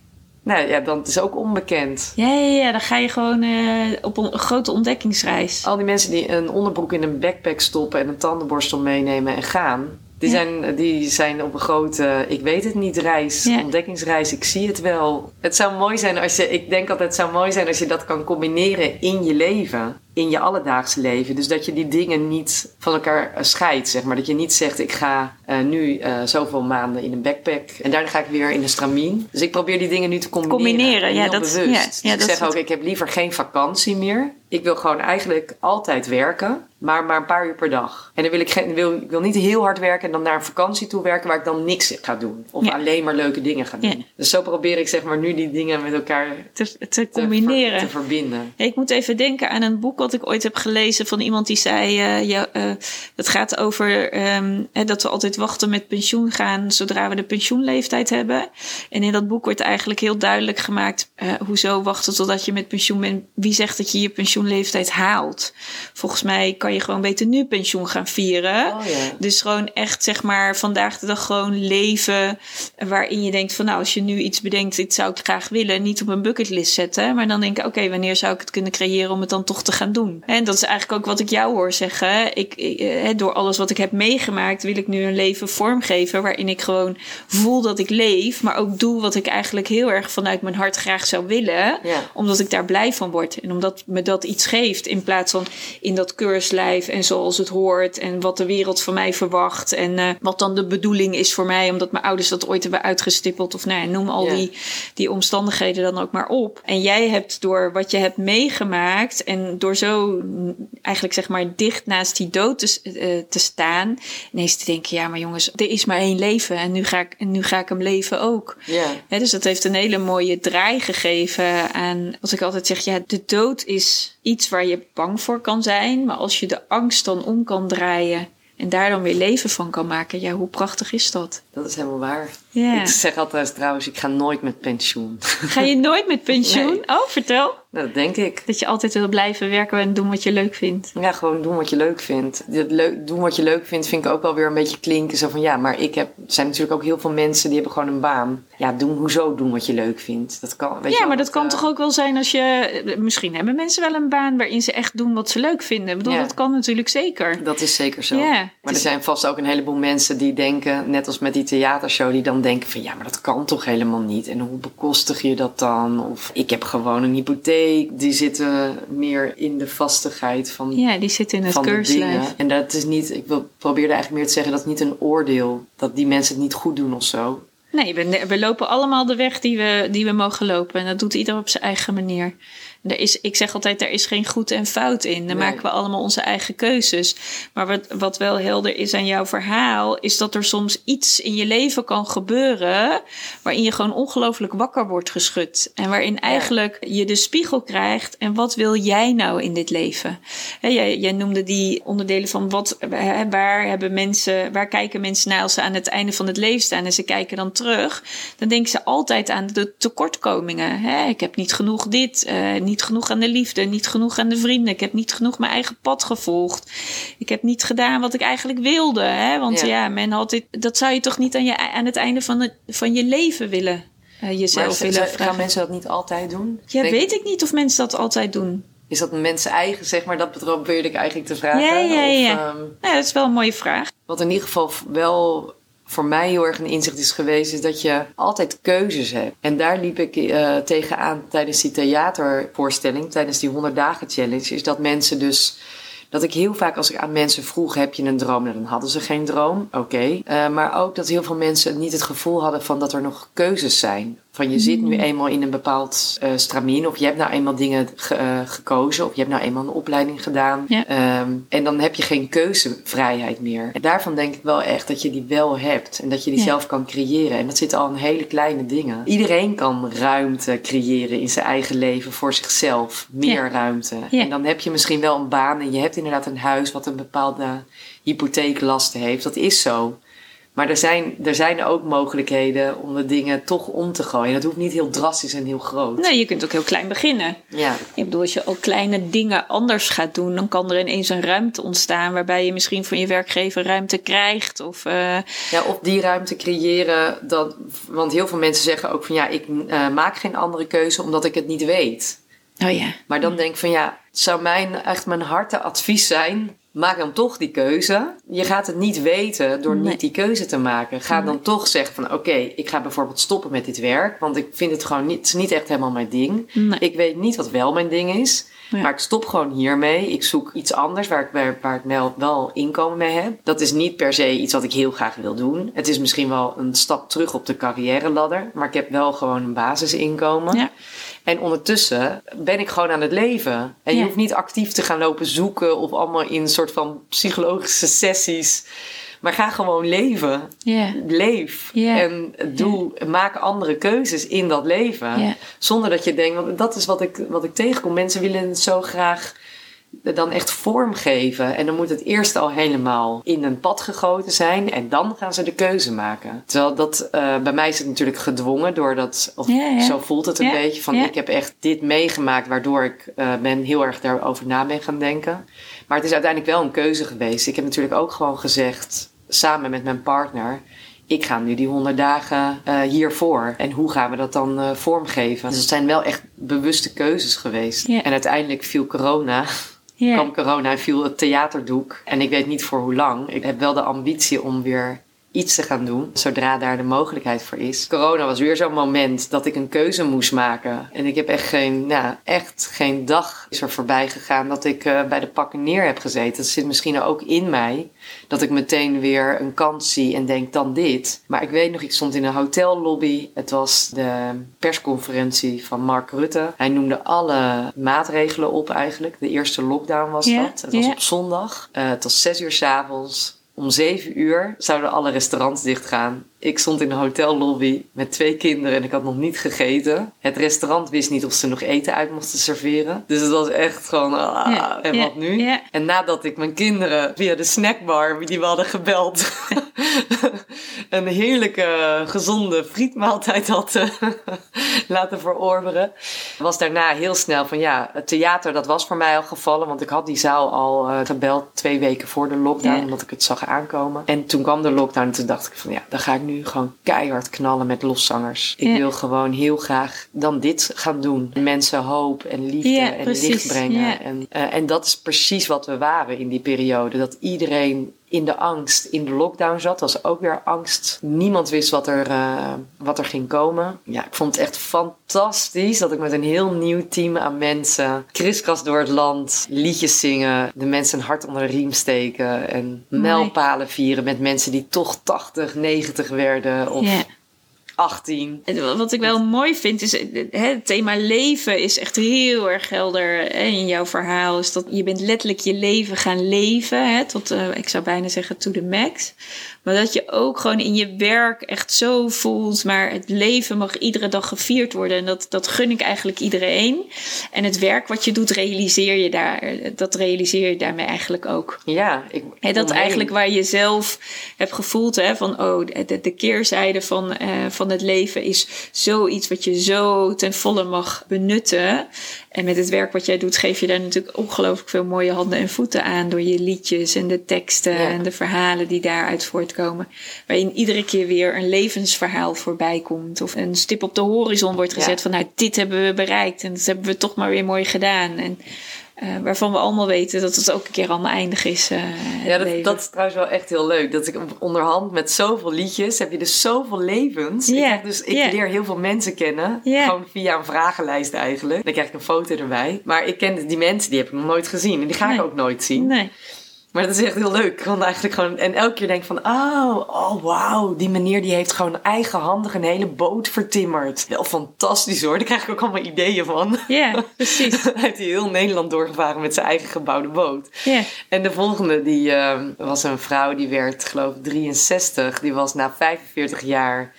S2: Nou ja, dan het is ook onbekend.
S1: Ja, ja, ja, dan ga je gewoon eh, op een grote ontdekkingsreis.
S2: Al die mensen die een onderbroek in een backpack stoppen en een tandenborstel meenemen en gaan. Die,
S1: Ja.
S2: zijn, die zijn op een grote, ik weet het niet, reis,
S1: Ja.
S2: ontdekkingsreis. Ik zie het wel. Het zou mooi zijn als je, ik denk altijd, het zou mooi zijn als je dat kan combineren in je leven. In je alledaagse leven. Dus dat je die dingen niet van elkaar eh, scheidt, zeg maar. Dat je niet zegt, ik ga eh, nu eh, zoveel maanden in een backpack. En daarna ga ik weer in een stramien. Dus ik probeer die dingen nu te combineren.
S1: Combineren,
S2: En
S1: ja,
S2: heel
S1: dat-
S2: bewust.
S1: ja,
S2: Dus
S1: ja,
S2: ik
S1: dat
S2: zeg ook, ik heb liever geen vakantie meer. Ik wil gewoon eigenlijk altijd werken, maar maar een paar uur per dag. En dan wil ik, geen, wil, ik wil niet heel hard werken en dan naar een vakantie toe werken waar ik dan niks ga doen. Of
S1: Ja.
S2: alleen maar leuke dingen ga doen.
S1: Ja.
S2: Dus zo probeer ik zeg maar nu die dingen met elkaar
S1: Te, te
S2: te,
S1: combineren.
S2: ver- te verbinden.
S1: Ja, Ik moet even denken aan een boek wat ik ooit heb gelezen van iemand die zei: eh ja, eh, het gaat over ehm, hè, dat we altijd wachten met pensioen gaan zodra we de pensioenleeftijd hebben. En in dat boek wordt eigenlijk heel duidelijk gemaakt: eh, hoezo wachten totdat je met pensioen bent? Wie zegt dat je je pensioenleeftijd haalt? Volgens mij kan je gewoon beter nu pensioen gaan vieren.
S2: Oh.
S1: Dus gewoon echt, zeg maar, vandaag de dag gewoon leven. Waarin je denkt van, nou, als je nu iets bedenkt, dit zou ik graag willen. Niet op een bucketlist zetten. Maar dan denk ik, oké, wanneer zou ik het kunnen creëren om het dan toch te gaan doen? En dat is eigenlijk ook wat ik jou hoor zeggen. Ik, ik, eh, door alles wat ik heb meegemaakt, wil ik nu een leven vormgeven. Waarin ik gewoon voel dat ik leef. Maar ook doe wat ik eigenlijk heel erg vanuit mijn hart graag zou willen. Omdat ik daar blij van word. En omdat me dat iets geeft. In plaats van in dat keurslijf en zoals het hoort. En wat de wereld van mij verwacht. En eh, wat dan de bedoeling is voor mij. Omdat mijn ouders dat ooit hebben uitgestippeld. Of nou ja, noem al
S2: Ja.
S1: die, die omstandigheden dan ook maar op. En jij hebt door wat je hebt meegemaakt. En door zo eigenlijk zeg maar dicht naast die dood te, eh, te staan. Ineens te denken, ja maar jongens, er is maar één leven. En nu ga ik, en nu ga ik hem leven ook.
S2: Ja.
S1: Hè, dus dat heeft een hele mooie draai gegeven aan wat ik altijd zeg. Ja, de dood is iets waar je bang voor kan zijn. Maar als je de angst dan om kan draaien en daar dan weer leven van kan maken. Ja, hoe prachtig is dat?
S2: Dat is helemaal waar. Ik zeg altijd trouwens, ik ga nooit met pensioen.
S1: Ga je nooit met pensioen?
S2: Nee.
S1: Oh, vertel.
S2: Nou, dat denk ik.
S1: Dat je altijd wil blijven werken en doen wat je leuk vindt.
S2: Ja, gewoon doen wat je leuk vindt. Dat leuk, doen wat je leuk vindt vind ik ook wel weer een beetje klinken. Zo van ja, maar ik heb. Er zijn natuurlijk ook heel veel mensen die hebben gewoon een baan. Ja, doen, hoezo doen wat je leuk vindt? Dat kan. Weet je
S1: Ja, maar dat kan
S2: eh,
S1: toch ook wel zijn als je... Misschien hebben mensen wel een baan waarin ze echt doen wat ze leuk vinden. Ik bedoel,
S2: Ja.
S1: dat kan natuurlijk zeker.
S2: Dat is zeker zo.
S1: Ja,
S2: maar er
S1: is-
S2: zijn vast ook een heleboel mensen die denken, net als met die theatershow, die dan denken van ja, maar dat kan toch helemaal niet. En hoe bekostig je dat dan? Of ik heb gewoon een hypotheek. Die zitten meer in de vastigheid van,
S1: Ja, die zit in het keurslijf.
S2: dingen. En dat is niet, ik wil, probeerde eigenlijk meer te zeggen, dat is niet een oordeel. Dat die mensen het niet goed doen of zo.
S1: Nee, we, we lopen allemaal de weg die we, die we mogen lopen. En dat doet ieder op zijn eigen manier. Er is, ik zeg altijd, er is geen goed en fout in. Dan
S2: Nee.
S1: maken we allemaal onze eigen keuzes. Maar wat, wat wel helder is aan jouw verhaal... is dat er soms iets in je leven kan gebeuren... waarin je gewoon ongelooflijk wakker wordt geschud. En waarin eigenlijk je de spiegel krijgt... en wat wil jij nou in dit leven? Jij, jij noemde die onderdelen van wat, waar, hebben mensen, waar kijken mensen naar als ze aan het einde van het leven staan... en ze kijken dan terug... dan denken ze altijd aan de tekortkomingen. Ik heb niet genoeg dit, niet niet genoeg aan de liefde, niet genoeg aan de vrienden. Ik heb niet genoeg mijn eigen pad gevolgd. Ik heb niet gedaan wat ik eigenlijk wilde. Hè? Want ja,
S2: Ja.
S1: men had dit, dat zou je toch niet aan, je, aan het einde van, het, van je leven willen. eh, jezelf willen vragen.
S2: gaan mensen dat niet altijd doen?
S1: Ja,
S2: Denk-
S1: weet ik niet of mensen dat altijd doen.
S2: Is dat mensen eigen, zeg maar? Dat probeerde ik eigenlijk te vragen.
S1: Ja, ja, ja.
S2: Of, ehm,
S1: ja, dat is wel een mooie vraag.
S2: wat in ieder geval wel voor mij heel erg een inzicht is geweest, is dat je altijd keuzes hebt. En daar liep ik eh, tegenaan tijdens die theatervoorstelling, tijdens die 100 dagen challenge, is dat mensen dus. Dat ik heel vaak als ik aan mensen vroeg, heb je een droom? Nou, dan hadden ze geen droom, oké. Eh, maar ook dat heel veel mensen niet het gevoel hadden van dat er nog keuzes zijn. Van je zit nu eenmaal in een bepaald eh stramien, of je hebt nou eenmaal dingen ge- eh, gekozen, of je hebt nou eenmaal een opleiding gedaan.
S1: Ja.
S2: Ehm, en dan heb je geen keuzevrijheid meer. En daarvan denk ik wel echt dat je die wel hebt. En dat je die
S1: Ja.
S2: zelf kan creëren. En dat zit al in hele kleine dingen. Iedereen kan ruimte creëren in zijn eigen leven voor zichzelf. Meer
S1: Ja.
S2: ruimte. En dan heb je misschien wel een baan en je hebt inderdaad een huis wat een bepaalde hypotheeklasten heeft. Dat is zo. Maar er zijn, er zijn ook mogelijkheden om de dingen toch om te gooien. Dat hoeft niet heel drastisch en heel groot.
S1: Nee, je kunt ook heel klein beginnen.
S2: Ja.
S1: Ik bedoel, als je al kleine dingen anders gaat doen, dan kan er ineens een ruimte ontstaan waarbij je misschien van je werkgever ruimte krijgt. Of eh,
S2: Ja, of die ruimte creëren. Dat, want heel veel mensen zeggen ook van ja, ik eh, maak geen andere keuze omdat ik het niet weet.
S1: oh ja,
S2: Maar dan denk ik van ja, zou mijn, echt mijn harte advies zijn. Maak dan toch die keuze. Je gaat het niet weten door
S1: Nee.
S2: niet die keuze te maken. Ga dan toch zeggen van oké, ik ga bijvoorbeeld stoppen met dit werk. Want ik vind het gewoon niet, het is niet echt helemaal mijn ding.
S1: Nee.
S2: Ik weet niet wat wel mijn ding is.
S1: Ja.
S2: Maar ik stop gewoon hiermee. Ik zoek iets anders waar ik, waar, waar ik wel, wel inkomen mee heb. Dat is niet per se iets wat ik heel graag wil doen. Het is misschien wel een stap terug op de carrière ladder. Maar ik heb wel gewoon een basisinkomen.
S1: Ja.
S2: En ondertussen ben ik gewoon aan het leven. En je hoeft niet actief te gaan lopen zoeken of allemaal in een soort van psychologische sessies. Maar ga gewoon leven. Leef. En doe, maak andere keuzes in dat leven. Zonder dat je denkt, want dat is wat ik, wat ik tegenkom. Mensen willen zo graag dan echt vormgeven. En dan moet het eerst al helemaal in een pad gegoten zijn. En dan gaan ze de keuze maken. Terwijl dat, eh, bij mij is het natuurlijk gedwongen. Doordat, of
S1: Ja, ja.
S2: zo voelt het een
S1: Ja,
S2: beetje. Van ik heb echt dit meegemaakt. Waardoor ik eh, ben heel erg daarover na ben gaan denken. Maar het is uiteindelijk wel een keuze geweest. Ik heb natuurlijk ook gewoon gezegd. Samen met mijn partner ik ga nu die 100 dagen eh, hiervoor. En hoe gaan we dat dan vormgeven? Dus het zijn wel echt bewuste keuzes geweest. En uiteindelijk viel corona.
S1: Ja.
S2: kwam corona en viel het theaterdoek. En ik weet niet voor hoe lang. Ik heb wel de ambitie om weer iets te gaan doen, zodra daar de mogelijkheid voor is. Corona was weer zo'n moment dat ik een keuze moest maken. En ik heb echt geen, nou, echt geen dag is er voorbij gegaan dat ik eh, bij de pakken neer heb gezeten. Dat zit misschien ook in mij, dat ik meteen weer een kans zie en denk dan dit. Maar ik weet nog, ik stond in een hotellobby. Het was de persconferentie van Mark Rutte. Hij noemde alle maatregelen op eigenlijk. De eerste lockdown was dat. Het was op zondag. Eh, het was zes uur s'avonds. Om zeven uur zouden alle restaurants dichtgaan. Ik stond in een hotellobby met twee kinderen en ik had nog niet gegeten. Het restaurant wist niet of ze nog eten uit mochten serveren. Dus het was echt gewoon, ah,
S1: Ja,
S2: en
S1: ja,
S2: wat nu?
S1: ja.
S2: En nadat ik mijn kinderen via de snackbar die we hadden gebeld, een heerlijke gezonde frietmaaltijd had laten verorberen, was daarna heel snel van ja, het theater dat was voor mij al gevallen, want ik had die zaal al eh, gebeld twee weken voor de lockdown, omdat ik het zag aankomen. En toen kwam de lockdown en toen dacht ik van ja, dan ga ik nu gewoon keihard knallen met loszangers. Ik
S1: Ja.
S2: wil gewoon heel graag dan dit gaan doen. Mensen hoop en liefde
S1: Ja,
S2: en
S1: precies,
S2: licht brengen. En, eh, en dat is precies wat we waren in die periode. Dat iedereen in de angst in de lockdown zat. Dat was ook weer angst. Niemand wist wat er, eh, wat er ging komen. Ja, ik vond het echt fantastisch dat ik met een heel nieuw team aan mensen kriskras door het land liedjes zingen, de mensen een hart onder de riem steken en mijlpalen vieren met mensen die toch 80, 90 werden of. 18.
S1: En Wat ik wel mooi vind is, eh, hè, het thema leven is echt heel erg helder hè, in jouw verhaal. Is dat je bent letterlijk je leven gaan leven, hè, tot, eh, ik zou bijna zeggen, to the max. Maar dat je ook gewoon in je werk echt zo voelt. Maar het leven mag iedere dag gevierd worden. En dat, dat gun ik eigenlijk iedereen. En het werk wat je doet, realiseer je daar. Dat realiseer je daarmee eigenlijk ook.
S2: Ja,
S1: ik, He, dat eigenlijk waar je zelf hebt gevoeld hè, van oh, de, de keerzijde van, uh, van het leven is zoiets wat je zo ten volle mag benutten. En met het werk wat jij doet, geef je daar natuurlijk ongelooflijk veel mooie handen en voeten aan. Door je liedjes en de teksten en de verhalen die daaruit voortkomen. Waarin iedere keer weer een levensverhaal voorbij komt. Of een stip op de horizon wordt gezet van nou, dit hebben we bereikt. En dat hebben we toch maar weer mooi gedaan. En uh, waarvan we allemaal weten dat het ook een keer allemaal eindig is. Uh,
S2: ja, dat, dat, is trouwens wel echt heel leuk. Dat ik onderhand met zoveel liedjes heb je dus zoveel levens. Yeah. Ik, dus, ik leer heel veel mensen kennen. Gewoon via een vragenlijst eigenlijk. Dan krijg ik een foto erbij. Maar ik ken die mensen, die heb ik nog nooit gezien. En die ga ik ook nooit zien.
S1: Nee.
S2: Maar dat is echt heel leuk. Want eigenlijk gewoon, en elke keer denk ik van, oh, oh wauw, die meneer die heeft gewoon eigenhandig een hele boot vertimmerd. Wel fantastisch hoor, daar krijg ik ook allemaal ideeën van.
S1: Ja, precies.
S2: hij heeft heel Nederland doorgevaren met zijn eigen gebouwde boot.
S1: Ja.
S2: En de volgende, die uh, was een vrouw, die werd geloof ik 63. Die was na 45 jaar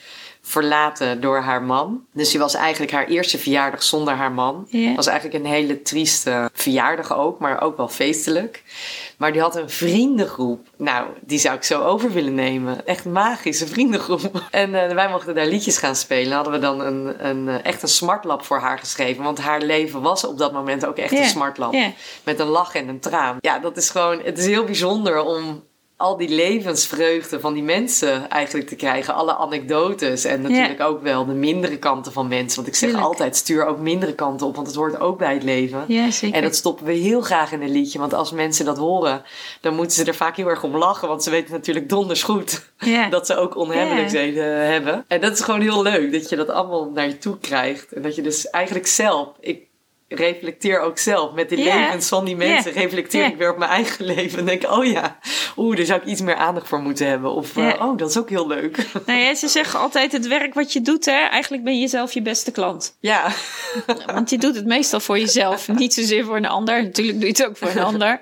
S2: verlaten door haar man. Dus die was eigenlijk haar eerste verjaardag zonder haar man.
S1: Yeah.
S2: Was eigenlijk een hele trieste verjaardag ook, maar ook wel feestelijk. Maar die had een vriendengroep. Nou, die zou ik zo over willen nemen. Echt magische vriendengroep. En uh, wij mochten daar liedjes gaan spelen. Hadden we dan een, een, uh, echt een smartlap voor haar geschreven. Want haar leven was op dat moment ook echt
S1: yeah.
S2: een smartlap.
S1: Yeah.
S2: Met een lach en een traan. Ja, dat is gewoon... Het is heel bijzonder om al die levensvreugde van die mensen eigenlijk te krijgen. Alle anekdotes en natuurlijk
S1: Ja.
S2: ook wel de mindere kanten van mensen. Want ik zeg altijd, stuur ook mindere kanten op, want het hoort ook bij het leven.
S1: Ja, zeker.
S2: En dat stoppen we heel graag in een liedje. Want als mensen dat horen, dan moeten ze er vaak heel erg om lachen. Want ze weten natuurlijk donders goed
S1: Ja.
S2: dat ze ook onhebbelijkheden hebben. En dat is gewoon heel leuk, dat je dat allemaal naar je toe krijgt. En dat je dus eigenlijk zelf... Ik, reflecteer ook zelf met de
S1: Ja.
S2: levens van die mensen. Reflecteer ik weer op mijn eigen leven. En denk, oh ja, oeh, daar zou ik iets meer aandacht voor moeten hebben. Of, eh, oh, dat is ook heel leuk.
S1: Nou ja, ze zeggen altijd het werk wat je doet, hè, eigenlijk ben je zelf je beste klant.
S2: ja.
S1: Want je doet het meestal voor jezelf, niet zozeer voor een ander. Natuurlijk doe je het ook voor een ander.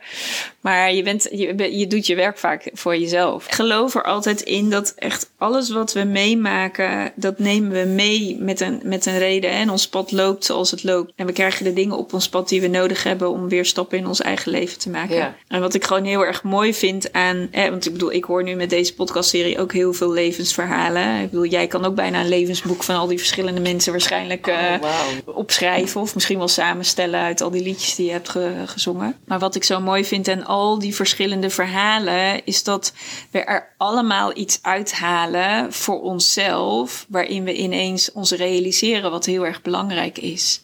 S1: Maar je, bent, je, doet je werk vaak voor jezelf. Ik geloof er altijd in dat echt alles wat we meemaken, dat nemen we mee met een, met een reden. En ons pad loopt zoals het loopt. En we krijgen de dingen op ons pad die we nodig hebben om weer stappen in ons eigen leven te maken.
S2: Ja.
S1: En wat ik gewoon heel erg mooi vind aan, eh, want ik bedoel, ik hoor nu met deze podcastserie ook heel veel levensverhalen. Ik bedoel, jij kan ook bijna een levensboek van al die verschillende mensen waarschijnlijk eh,
S2: Oh, wauw.
S1: opschrijven of misschien wel samenstellen uit al die liedjes die je hebt ge- gezongen. Maar wat ik zo mooi vind aan al die verschillende verhalen is dat we er allemaal iets uithalen voor onszelf, waarin we ineens ons realiseren wat heel erg belangrijk is.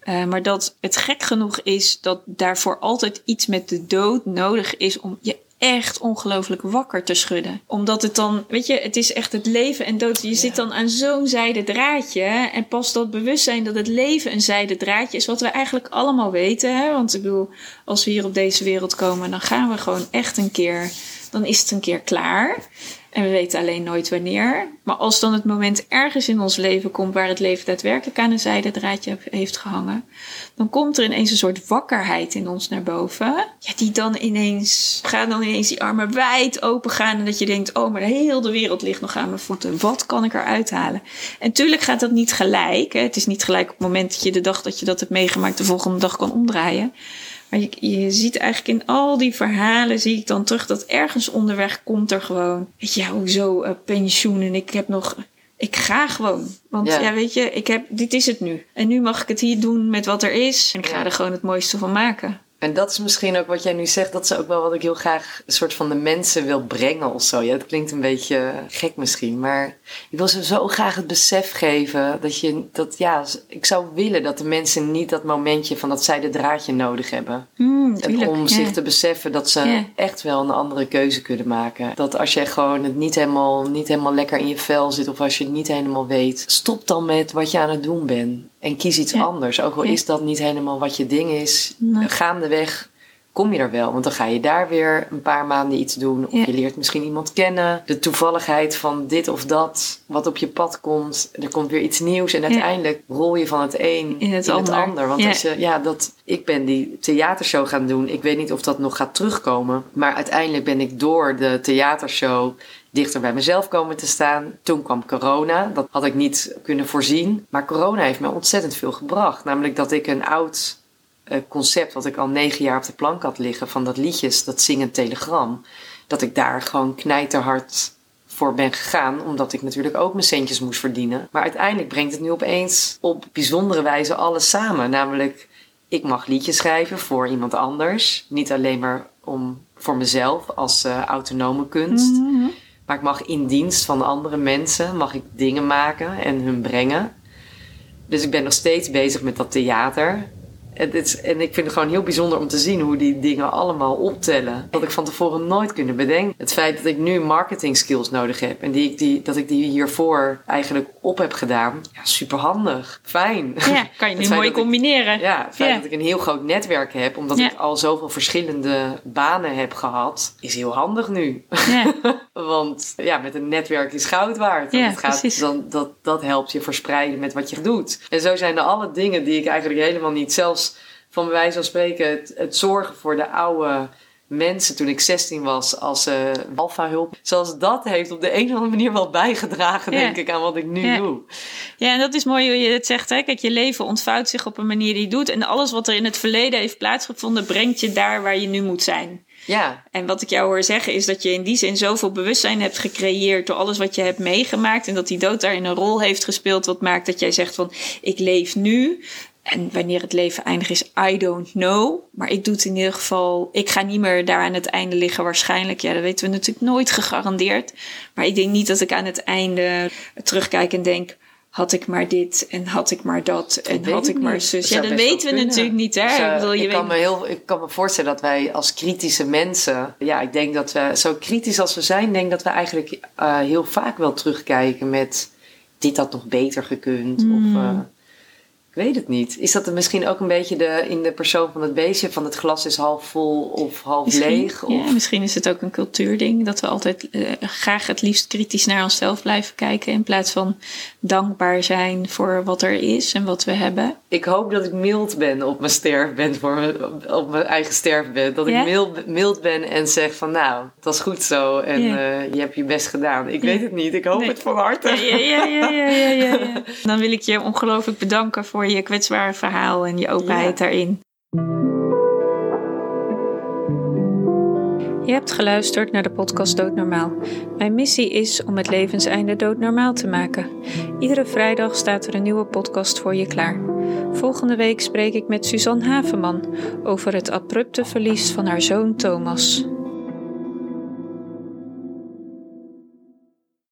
S1: Eh, maar dat het gek genoeg is dat daarvoor altijd iets met de dood nodig is om je echt ongelooflijk wakker te schudden. Omdat het dan, weet je, het is echt het leven en dood. Je zit dan aan zo'n zijden draadje. En pas dat bewustzijn dat het leven een zijden draadje is, wat we eigenlijk allemaal weten. Hè? Want ik bedoel, als we hier op deze wereld komen, dan gaan we gewoon echt een keer, dan is het een keer klaar. En we weten alleen nooit wanneer. Maar als dan het moment ergens in ons leven komt waar het leven daadwerkelijk aan een zijden draadje heeft gehangen, dan komt er ineens een soort wakkerheid in ons naar boven. Ja, die dan ineens, gaan dan ineens die armen wijd open gaan. En dat je denkt, oh, maar de hele wereld ligt nog aan mijn voeten. Wat kan ik eruit halen? En tuurlijk gaat dat niet gelijk. Hè? Het is niet gelijk op het moment dat je de dag dat je dat hebt meegemaakt, de volgende dag kan omdraaien. Maar je, je ziet eigenlijk in al die verhalen, zie ik dan terug dat ergens onderweg komt er gewoon, weet je, hoezo eh, pensioen en ik heb nog, ik ga gewoon. Want
S2: Ja.
S1: ja. weet je, ik heb, dit is het nu. En nu mag ik het hier doen met wat er is. En ik ga
S2: Ja.
S1: er gewoon het mooiste van maken.
S2: En dat is misschien ook wat jij nu zegt. Dat is ook wel wat ik heel graag een soort van de mensen wil brengen of zo. Ja, dat klinkt een beetje gek misschien. Maar ik wil ze zo graag het besef geven dat je... Dat, ja, ik zou willen dat de mensen niet dat momentje van dat zij de draadje nodig hebben. En om zich te beseffen dat ze echt wel een andere keuze kunnen maken. Dat als jij gewoon het niet helemaal, niet helemaal lekker in je vel zit of als je het niet helemaal weet, stop dan met wat je aan het doen bent. En kies iets
S1: Ja.
S2: anders. Ook al is dat niet helemaal wat je ding is.
S1: Nee.
S2: Gaandeweg kom je er wel. Want dan ga je daar weer een paar maanden iets doen. Of
S1: Ja.
S2: je leert misschien iemand kennen. De toevalligheid van dit of dat, wat op je pad komt. Er komt weer iets nieuws. En uiteindelijk rol je van het een
S1: In het ander.
S2: Want
S1: Ja.
S2: als je, ja, dat, ik ben die theatershow gaan doen. Ik weet niet of dat nog gaat terugkomen. Maar uiteindelijk ben ik door de theatershow dichter bij mezelf komen te staan. Toen kwam corona. Dat had ik niet kunnen voorzien. Maar corona heeft me ontzettend veel gebracht. Namelijk dat ik een oud eh, concept wat ik al negen jaar op de plank had liggen van dat liedjes, dat zingend telegram, dat ik daar gewoon knijterhard voor ben gegaan, omdat ik natuurlijk ook mijn centjes moest verdienen. Maar uiteindelijk brengt het nu opeens op bijzondere wijze alles samen. Namelijk, ik mag liedjes schrijven voor iemand anders. Niet alleen maar om, voor mezelf als eh, autonome kunst.
S1: Mhm.
S2: Maar ik mag in dienst van andere mensen, mag ik dingen maken en hun brengen. Dus ik ben nog steeds bezig met dat theater. En, is, en ik vind het gewoon heel bijzonder om te zien hoe die dingen allemaal optellen. Dat ik van tevoren nooit kunnen bedenken. Het feit dat ik nu marketing skills nodig heb en die, die, dat ik die hiervoor eigenlijk op heb gedaan. Ja, superhandig. Fijn.
S1: Ja, kan je nu mooi
S2: ik-
S1: combineren.
S2: Ja, het feit
S1: Ja.
S2: dat ik een heel groot netwerk heb, omdat
S1: Ja.
S2: ik al zoveel verschillende banen heb gehad, is heel handig nu.
S1: Ja.
S2: Want ja, met een netwerk is goud waard.
S1: Ja,
S2: het gaat,
S1: precies.
S2: dan, dat, dat helpt je verspreiden met wat je doet. En zo zijn er alle dingen die ik eigenlijk helemaal niet, zelfs van bij wijze van spreken, het, het zorgen voor de oude mensen toen ik 16 was als eh alfa-hulp. Zelfs dat heeft op de een of andere manier wel bijgedragen,
S1: Ja.
S2: denk ik, aan wat ik nu
S1: Ja.
S2: doe.
S1: Ja, en dat is mooi hoe je het zegt. Hè? Kijk, je leven ontvouwt zich op een manier die je doet. En alles wat er in het verleden heeft plaatsgevonden, brengt je daar waar je nu moet zijn.
S2: Ja,
S1: En wat ik jou hoor zeggen is dat je in die zin zoveel bewustzijn hebt gecreëerd door alles wat je hebt meegemaakt. En dat die dood daarin een rol heeft gespeeld. Wat maakt dat jij zegt van ik leef nu. En wanneer het leven eindig is, I don't know. Maar ik doe het in ieder geval. Ik ga niet meer daar aan het einde liggen waarschijnlijk. Ja, dat weten we natuurlijk nooit gegarandeerd. Maar ik denk niet dat ik aan het einde terugkijk en denk... Had ik maar dit en had ik maar dat en had ik maar zus. Ja, dat weten we natuurlijk niet. Hè?
S2: Dus, eh,
S1: ik bedoel, je
S2: ik, kan me heel, ik kan me voorstellen dat wij als kritische mensen, ja, ik denk dat we zo kritisch als we zijn, denk dat we eigenlijk eh, heel vaak wel terugkijken met dit had nog beter gekund.
S1: Hmm.
S2: Of eh, ik weet het niet. Is dat er misschien ook een beetje de, in de persoon van het beestje van het glas is half vol of half
S1: Misschien,
S2: leeg? Of,
S1: ja, misschien is het ook een cultuurding dat we altijd eh, graag het liefst kritisch naar onszelf blijven kijken in plaats van dankbaar zijn voor wat er is en wat we hebben.
S2: Ik hoop dat ik mild ben op mijn sterfbed, voor mijn, op- mijn eigen sterfbed. Dat ik mild, mild ben en zeg van nou, het was goed zo en eh, je hebt je best gedaan. Ik weet het niet, ik hoop
S1: Nee.
S2: het van harte.
S1: Ja, ja, ja, ja, ja, ja, ja. Dan wil ik je ongelooflijk bedanken voor je kwetsbare verhaal en je openheid daarin. Je hebt geluisterd naar de podcast Doodnormaal. Mijn missie is om het levenseinde doodnormaal te maken. Iedere vrijdag staat er een nieuwe podcast voor je klaar. Volgende week spreek ik met Suzanne Haveman over het abrupte verlies van haar zoon Thomas.